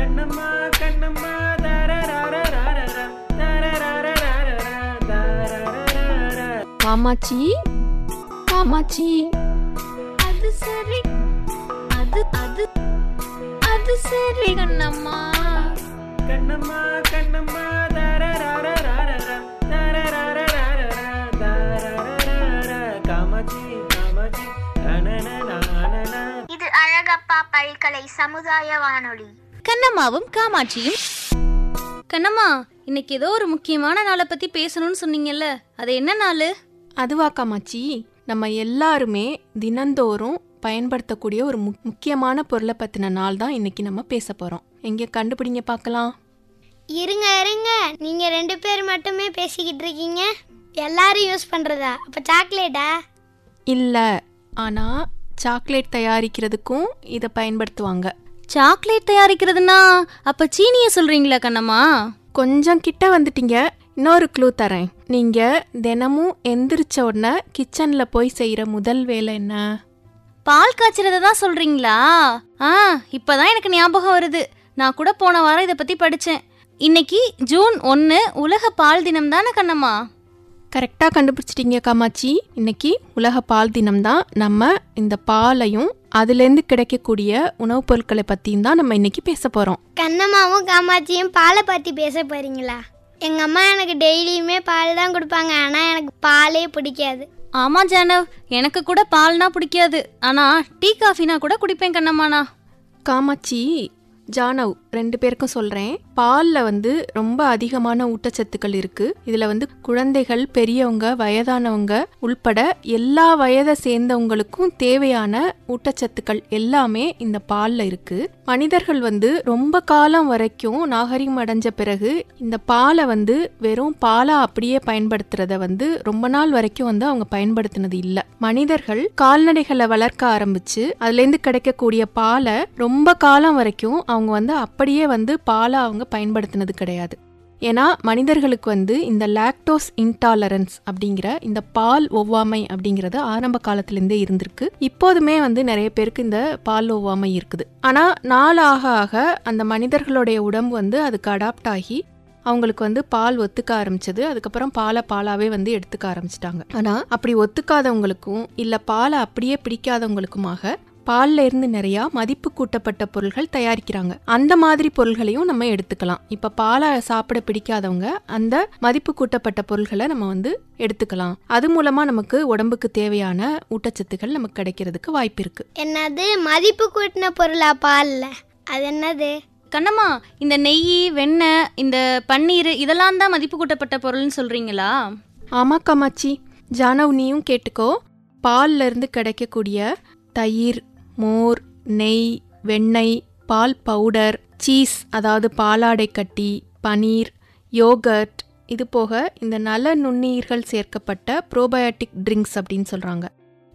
கண்ணம்மா கண்ணம்மா தரரரரரரர, தரரரரரர, காமாட்சி காமாட்சி அது சரி அது அது அது சரி கண்ணம்மா கண்ணம்மா கண்ணம்மா இது அழகப்பா பல்கலை சமுதாய வானொலி கண்ணம்மாவும் காமாட்சியும். கண்ணம்மா இன்னைக்கு ஏதோ ஒரு முக்கியமான நாளை பத்தி பேசணும்னு சொன்னீங்கல்ல அது என்ன நாள்? அதுவா காமாட்சி. நம்ம எல்லாருமே தினந்தோறும் பயன்படுத்தக்கூடிய ஒரு முக்- முக்கியமான பொருளை பற்றின நாள் தான் இன்னைக்கு நம்ம பேச போகிறோம் எங்கே கண்டுபிடிங்க பார்க்கலாம் இருங்க இருங்க. நீங்க ரெண்டு பேர் மட்டுமே பேசிக்கிட்டு இருக்கீங்க. எல்லாரும் யூஸ் பண்றதா? அப்ப சாக்லேட்டா? இல்லை ஆனால் சாக்லேட் தயாரிக்கிறதுக்கும் இதை பயன்படுத்துவாங்க. சாக்லேட் தயாரிக்கிறதுனா அப்ப சீனிய சொல்றீங்களா கண்ணம்மா? கொஞ்சம் கிட்ட வந்துட்டீங்க. இன்னொரு க்ளூ தரேன். நீங்கள் தினமும் எந்திரிச்ச உடனே கிச்சனில் போய் செய்கிற முதல் வேலை என்ன? பால் காய்ச்சறத தான் சொல்றீங்களா? ஆ இப்பதான் எனக்கு ஞாபகம் வருது. நான் கூட போன வாரம் இதை பத்தி படிச்சேன். இன்னைக்கு ஜூன் ஒன்று உலக பால் தினம் தானே கண்ணம்மா? கரெக்டாக கண்டுபிடிச்சிட்டீங்க காமாட்சி. இன்னைக்கு உலக பால் தினம் தான் நம்ம இந்த பாலையும் அதுலேருந்து கிடைக்கக்கூடிய உணவுப் பொருட்களை பற்றியும் தான் நம்ம இன்னைக்கு பேச போகிறோம் கண்ணம்மாவும் காமாட்சியும் பாலை பத்தி பேச போறீங்களா? எங்க அம்மா எனக்கு டெய்லியுமே பால் தான் கொடுப்பாங்க. ஆனா எனக்கு பாலே பிடிக்காது. ஆமா ஜானவ். எனக்கு கூட பால்னா பிடிக்காது. ஆனா டீ காஃபினா கூட குடிப்பேன் கண்ணம்மாண்ணா காமாட்சி ஜானவ் ரெண்டு பேருக்கும் சொல்கிறேன் பாலில் வந்து ரொம்ப அதிகமான ஊட்டச்சத்துக்கள் இருக்குது இதில் வந்து குழந்தைகள் பெரியவங்க வயதானவங்க உள்பட எல்லா வயதை சேர்ந்தவங்களுக்கும் தேவையான ஊட்டச்சத்துக்கள் எல்லாமே இந்த பாலில் இருக்குது மனிதர்கள் வந்து ரொம்ப காலம் வரைக்கும் நாகரிகம் அடைஞ்ச பிறகு இந்த பாலை வந்து வெறும் பாலா அப்படியே பயன்படுத்துறத வந்து ரொம்ப நாள் வரைக்கும் வந்து அவங்க பயன்படுத்தினது இல்லை. மனிதர்கள் கால்நடைகளை வளர்க்க ஆரம்பிச்சு அதுலேருந்து கிடைக்கக்கூடிய பாலை ரொம்ப காலம் வரைக்கும் அவங்க வந்து அப்படியே வந்து பாலை அவங்க பயன்படுத்தினது கிடையாது. ஏன்னா மனிதர்களுக்கு வந்து இந்த லாக்டோஸ் இன்டாலரன்ஸ் அப்படிங்கிற இந்த பால் ஒவ்வாமை அப்படிங்கிறது ஆரம்ப காலத்திலேருந்தே இருந்திருக்கு. இப்போதுமே வந்து நிறைய பேருக்கு இந்த பால் ஒவ்வாமை இருக்குது. ஆனால் நாள் ஆக ஆக அந்த மனிதர்களுடைய உடம்பு வந்து அதுக்கு அடாப்ட் ஆகி அவங்களுக்கு வந்து பால் ஒத்துக்க ஆரம்பிச்சது. அதுக்கப்புறம் பாலை பாலாவே வந்து எடுத்துக்க ஆரம்பிச்சிட்டாங்க. ஆனால் அப்படி ஒத்துக்காதவங்களுக்கும் இல்லை பாலை அப்படியே பிடிக்காதவங்களுக்குமாக பால்ல இருந்து நிறைய மதிப்பு கூட்டப்பட்ட பொருள்கள் தயாரிக்கிறாங்க. அந்த மாதிரி பொருள்களையும் நம்ம எடுத்துக்கலாம். இப்ப பாலை சாப்பிட பிடிக்காதவங்க அந்த மதிப்பு கூட்டப்பட்ட பொருள்களை நம்ம வந்து எடுத்துக்கலாம். அது மூலமா நமக்கு உடம்புக்கு தேவையான ஊட்டச்சத்துக்கள் நமக்கு கிடைக்கிறதுக்கு வாய்ப்பு இருக்கு. என்னது? மதிப்பு கூட்டின பொருளா பால்ல? அது என்னது? கண்ணம்மா இந்த நெய் வெண்ணெய் இந்த பன்னீர் இதெல்லாம் தான் மதிப்பு கூட்டப்பட்ட பொருள்னு சொல்றீங்களா? ஆமா காமாட்சி ஜானவ் நீயும் கேட்டுக்கோ. பால்ல இருந்து கிடைக்கக்கூடிய தயிர் மோர் நெய் வெண்ணெய் பால் பவுடர் சீஸ் அதாவது பாலாடை கட்டி பனீர் யோகர்ட். இது போக இந்த நல நுண்ணுயிர்கள் சேர்க்கப்பட்ட ப்ரோபயோட்டிக் ட்ரிங்க்ஸ் அப்படின்னு சொல்கிறாங்க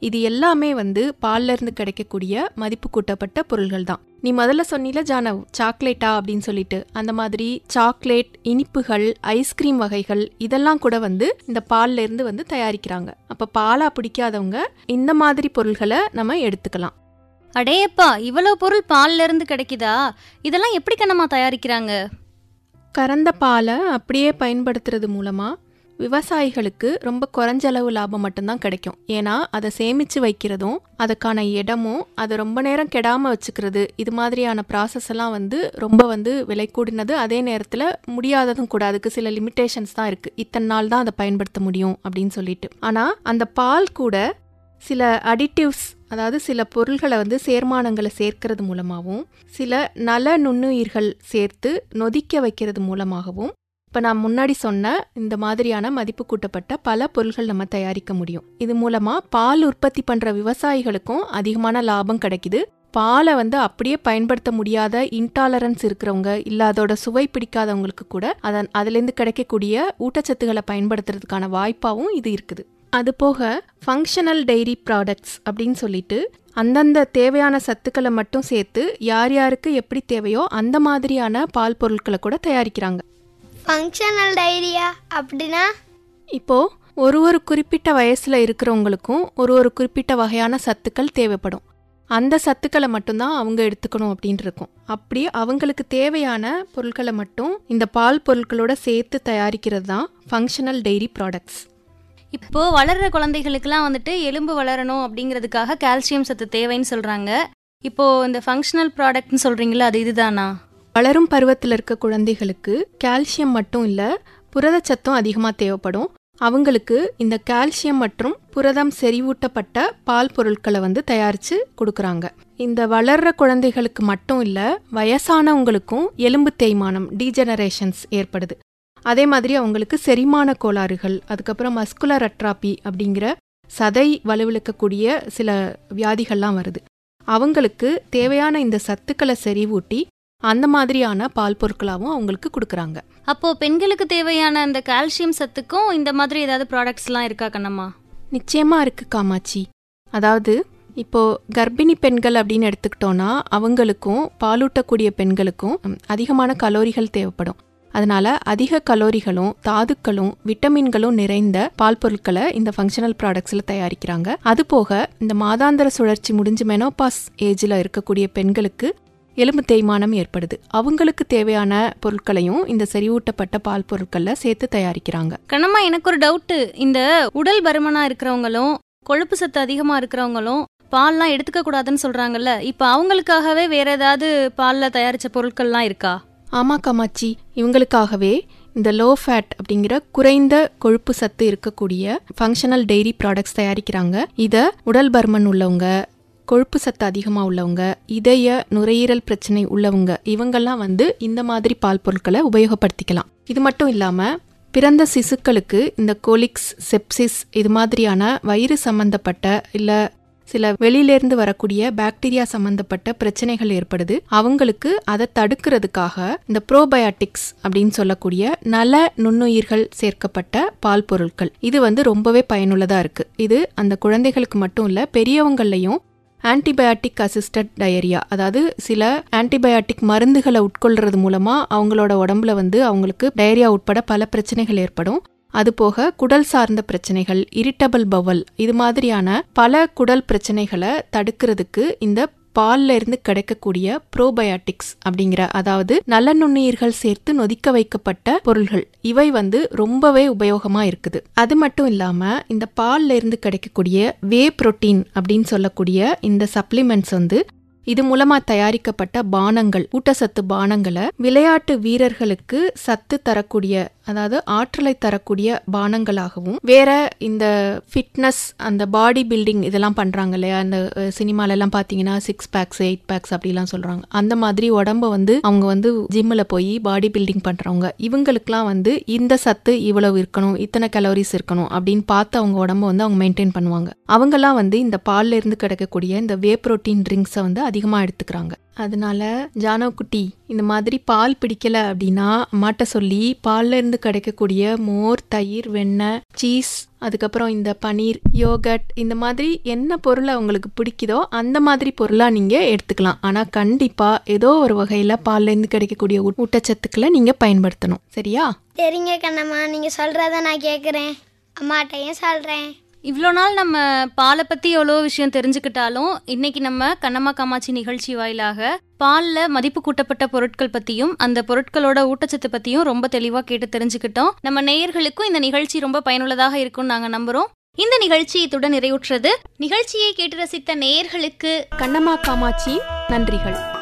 இது எல்லாமே வந்து பால்லேருந்து கிடைக்கக்கூடிய மதிப்பு கூட்டப்பட்ட பொருள்கள் தான். நீ முதல்ல சொன்னில ஜானவ் சாக்லேட்டா அப்படின்னு சொல்லிட்டு. அந்த மாதிரி சாக்லேட் இனிப்புகள் ஐஸ்கிரீம் வகைகள் இதெல்லாம் கூட வந்து இந்த பால்லேருந்து வந்து தயாரிக்கிறாங்க. அப்போ பாலா பிடிக்காதவங்க இந்த மாதிரி பொருள்களை நம்ம எடுத்துக்கலாம். அடேப்பா இவ்வளோ பொருள் பால்ல இருந்து கிடைக்குதா? இதெல்லாம் எப்படி கண்ணம்மா தயாரிக்கிறாங்க? கறந்த பாலை அப்படியே பயன்படுத்துறது மூலமா விவசாயிகளுக்கு ரொம்ப குறைஞ்ச அளவு லாபம் மட்டும்தான் கிடைக்கும். ஏன்னா அதை சேமித்து வைக்கிறதும் அதுக்கான இடமும் அதை ரொம்ப நேரம் கெடாமல் வச்சுக்கிறது இது மாதிரியான ப்ராசஸ் எல்லாம் வந்து ரொம்ப வந்து விலை கூடினது. அதே நேரத்தில் முடியாததும் கூட அதுக்கு சில லிமிட்டேஷன்ஸ் தான் இருக்குது இத்தனை நாள் தான் அதை பயன்படுத்த முடியும் அப்படின்னு சொல்லிட்டு. ஆனால் அந்த பால் கூட சில அடிட்டிவ்ஸ் அதாவது சில பொருள்களை வந்து சேர்மானங்களை சேர்க்கிறது மூலமாகவும் சில நல நுண்ணுயிர்கள் சேர்த்து நொதிக்க வைக்கிறது மூலமாகவும் இப்போ நான் முன்னாடி சொன்ன இந்த மாதிரியான மதிப்பு கூட்டப்பட்ட பல பொருள்கள் நம்ம தயாரிக்க முடியும். இது மூலமாக பால் உற்பத்தி பண்ணுற விவசாயிகளுக்கும் அதிகமான லாபம் கிடைக்குது. பாலை வந்து அப்படியே பயன்படுத்த முடியாத இன்டாலரன்ஸ் இருக்கிறவங்க இல்லை அதோட சுவை பிடிக்காதவங்களுக்கு கூட அதன் அதுலேருந்து கிடைக்கக்கூடிய ஊட்டச்சத்துக்களை பயன்படுத்துறதுக்கான வாய்ப்பாகவும் இது இருக்குது. அது போக ஃபங்க்ஷனல் டைரி ப்ராடக்ட்ஸ் அப்படின்னு சொல்லிட்டு அந்தந்த தேவையான சத்துக்களை மட்டும் சேர்த்து யார் யாருக்கு எப்படி தேவையோ அந்த மாதிரியான பால் பொருட்களை கூட தயாரிக்கிறாங்க. ஃபங்க்ஷனல் டைரியா அப்படின்னா? இப்போ ஒரு ஒரு குறிப்பிட்ட வயசுல இருக்கிறவங்களுக்கும் ஒரு ஒரு குறிப்பிட்ட வகையான சத்துக்கள் தேவைப்படும். அந்த சத்துக்களை மட்டும்தான் அவங்க எடுத்துக்கணும் அப்படின்னு இருக்கும். அப்படி அவங்களுக்கு தேவையான பொருட்களை மட்டும் இந்த பால் பொருட்களோட சேர்த்து தயாரிக்கிறது தான் ஃபங்க்ஷனல் டெய்ரி ப்ராடக்ட்ஸ் இப்போ வளர்ற குழந்தைகளுக்குலாம் வந்துட்டு எலும்பு வளரணும் அப்படிங்கிறதுக்காக கால்சியம் சத்து தேவைன்னு சொல்றாங்க. இப்போ இந்த ஃபங்க்ஷனல் ப்ராடக்ட்னு சொல்றீங்களா அது இதுதானா? வளரும் பருவத்தில் இருக்க குழந்தைகளுக்கு கால்சியம் மட்டும் இல்லை புரதச்சத்தும் அதிகமாக தேவைப்படும். அவங்களுக்கு இந்த கால்சியம் மற்றும் புரதம் செறிவூட்டப்பட்ட பால் பொருட்களை வந்து தயாரித்து கொடுக்குறாங்க. இந்த வளர்ற குழந்தைகளுக்கு மட்டும் இல்லை வயசானவங்களுக்கும் எலும்பு தேய்மானம் டீஜெனரேஷன்ஸ் ஏற்படுது. அதே மாதிரி அவங்களுக்கு செரிமான கோளாறுகள் அதுக்கப்புறம் மஸ்குலர் அட்ராபி அப்படிங்கிற சதை வலுவிழக்கக்கூடிய சில வியாதிகள்லாம் வருது. அவங்களுக்கு தேவையான இந்த சத்துக்களை செறிவூட்டி அந்த மாதிரியான பால் பொருட்களாகவும் அவங்களுக்கு கொடுக்குறாங்க. அப்போ பெண்களுக்கு தேவையான அந்த கால்சியம் சத்துக்கும் இந்த மாதிரி ஏதாவது ப்ராடக்ட்ஸ்லாம் இருக்கா கண்ணம்மா? நிச்சயமா இருக்கு காமாட்சி. அதாவது இப்போ கர்ப்பிணி பெண்கள் அப்படின்னு எடுத்துக்கிட்டோன்னா அவங்களுக்கும் பாலூட்டக்கூடிய பெண்களுக்கும் அதிகமான கலோரிகள் தேவைப்படும். அதனால அதிக கலோரிகளும் தாதுக்களும் விட்டமின்களும் நிறைந்த பால் பொருட்களை இந்த ஃபங்க்ஷனல் ப்ராடக்ட்ஸில் தயாரிக்கிறாங்க. அது போக இந்த மாதாந்திர சுழற்சி முடிஞ்சு மெனோபாஸ் ஏஜில் இருக்கக்கூடிய பெண்களுக்கு எலும்பு தேய்மானம் ஏற்படுது. அவங்களுக்கு தேவையான பொருட்களையும் இந்த செறிவூட்டப்பட்ட பால் பொருட்களில் சேர்த்து தயாரிக்கிறாங்க. கண்ணம்மா எனக்கு ஒரு டவுட்டு இந்த உடல் பருமனா இருக்கிறவங்களும் கொழுப்பு சத்து அதிகமா இருக்கிறவங்களும் பால்லாம் எடுத்துக்க கூடாதுன்னு சொல்றாங்கல்ல. இப்போ அவங்களுக்காகவே வேற ஏதாவது பால்ல தயாரிச்ச பொருட்கள்லாம் இருக்கா? ஆமாம் காமாட்சி இவங்களுக்காகவே இந்த லோ ஃபேட் அப்படிங்கிற குறைந்த கொழுப்பு சத்து இருக்கக்கூடிய ஃபங்க்ஷனல் டெய்ரி ப்ராடக்ட்ஸ் தயாரிக்கிறாங்க. இதை உடல் பர்மன் உள்ளவங்க கொழுப்பு சத்து அதிகமாக உள்ளவங்க இதய நுரையீரல் பிரச்சனை உள்ளவங்க இவங்கெல்லாம் வந்து இந்த மாதிரி பால் பொருட்களை உபயோகப்படுத்திக்கலாம். இது மட்டும் இல்லாமல் பிறந்த சிசுக்களுக்கு இந்த கோலிக்ஸ் செப்சிஸ் இது மாதிரியான வயிறு சம்பந்தப்பட்ட இல்லை சில வெளியிலேருந்து வரக்கூடிய பாக்டீரியா சம்பந்தப்பட்ட பிரச்சனைகள் ஏற்படுது. அவங்களுக்கு அதை தடுக்கிறதுக்காக இந்த ப்ரோபயாட்டிக்ஸ் அப்படின்னு சொல்லக்கூடிய நல நுண்ணுயிர்கள் சேர்க்கப்பட்ட பால் பொருட்கள். இது வந்து ரொம்பவே பயனுள்ளதா இருக்கு. இது அந்த குழந்தைகளுக்கு மட்டும் இல்ல பெரியவங்களையும் ஆன்டிபயாட்டிக் அசிஸ்டட் டயரியா அதாவது சில ஆன்டிபயாட்டிக் மருந்துகளை உட்கொள்றது மூலமா அவங்களோட உடம்புல வந்து அவங்களுக்கு டயரியா உட்பட பல பிரச்சனைகள் ஏற்படும். அதுபோக குடல் சார்ந்த பிரச்சனைகள் இரிட்டபிள் பவல் இது மாதிரியான பல குடல் பிரச்சனைகளை தடுக்கிறதுக்கு இந்த பால்ல இருந்து கிடைக்கக்கூடிய ப்ரோபயாட்டிக்ஸ் அப்படிங்கிற அதாவது நல்ல நுண்ணுயிர்கள் சேர்த்து நொதிக்க வைக்கப்பட்ட பொருள்கள். இவை வந்து ரொம்பவே உபயோகமா இருக்குது. அது மட்டும் இல்லாம இந்த பால்ல இருந்து கிடைக்கக்கூடிய வே புரோட்டீன் அப்படின்னு சொல்லக்கூடிய இந்த சப்ளிமெண்ட்ஸ் வந்து இது மூலமா தயாரிக்கப்பட்ட பானங்கள் ஊட்டச்சத்து பானங்களை விளையாட்டு வீரர்களுக்கு சத்து தரக்கூடிய அதாவது ஆற்றலை தரக்கூடிய பானங்களாகவும் வேற இந்த ஃபிட்னஸ் அந்த பாடி பில்டிங் இதெல்லாம் பண்றாங்க இல்லையா? அந்த சினிமாலெல்லாம் பார்த்தீங்கன்னா பாத்தீங்கன்னா சிக்ஸ் பேக்ஸ் எயிட் பேக்ஸ் அப்படிலாம் சொல்றாங்க. அந்த மாதிரி உடம்ப வந்து அவங்க வந்து ஜிம்மில் போய் பாடி பில்டிங் பண்றவங்க இவங்களுக்குலாம் வந்து இந்த சத்து இவ்வளவு இருக்கணும் இத்தனை கலோரிஸ் இருக்கணும் அப்படின்னு பார்த்து அவங்க உடம்ப வந்து அவங்க மெயின்டைன் பண்ணுவாங்க. அவங்கெல்லாம் வந்து இந்த பால்ல இருந்து கிடைக்கக்கூடிய இந்த வே ப்ரோட்டீன் ட்ரிங்க்ஸை வந்து அதிகமாக எடுத்துக்கிறாங்க. அதனால ஜானோ குட்டி இந்த மாதிரி பால் பிடிக்கல அப்படின்னா அம்மாட்ட சொல்லி பால்ல இருந்து கிடைக்கக்கூடிய மோர் தயிர் வெண்ணெய் சீஸ் அதுக்கப்புறம் இந்த பனீர் யோகட் இந்த மாதிரி என்ன பொருளை உங்களுக்கு பிடிக்குதோ அந்த மாதிரி பொருளா நீங்க எடுத்துக்கலாம். ஆனா கண்டிப்பா ஏதோ ஒரு வகையில பால்ல இருந்து கிடைக்கக்கூடிய ஊட்டச்சத்துக்களை நீங்க பயன்படுத்தணும். சரியா? சரிங்க கண்ணம்மா நீங்கள் சொல்கிறத நான் கேட்குறேன் அம்மாட்டையும் சொல்கிறேன் இவ்வளோ நாள் நம்ம பாலை பற்றி எவ்வளோ விஷயம் தெரிஞ்சுக்கிட்டாலும் இன்னைக்கு நம்ம கண்ணம்மா காமாட்சி நிகழ்ச்சி வாயிலாக பாலில் மதிப்பு கூட்டப்பட்ட பொருட்கள் பற்றியும் அந்த பொருட்களோட ஊட்டச்சத்து பற்றியும் ரொம்ப தெளிவாக கேட்டு தெரிஞ்சுக்கிட்டோம். நம்ம நேயர்களுக்கும் இந்த நிகழ்ச்சி ரொம்ப பயனுள்ளதாக இருக்கும்னு நாங்கள் நம்புகிறோம் இந்த நிகழ்ச்சி இத்துடன் நிறைவுற்றது. நிகழ்ச்சியை கேட்டு ரசித்த நேயர்களுக்கு கண்ணம்மா காமாட்சி நன்றிகள்.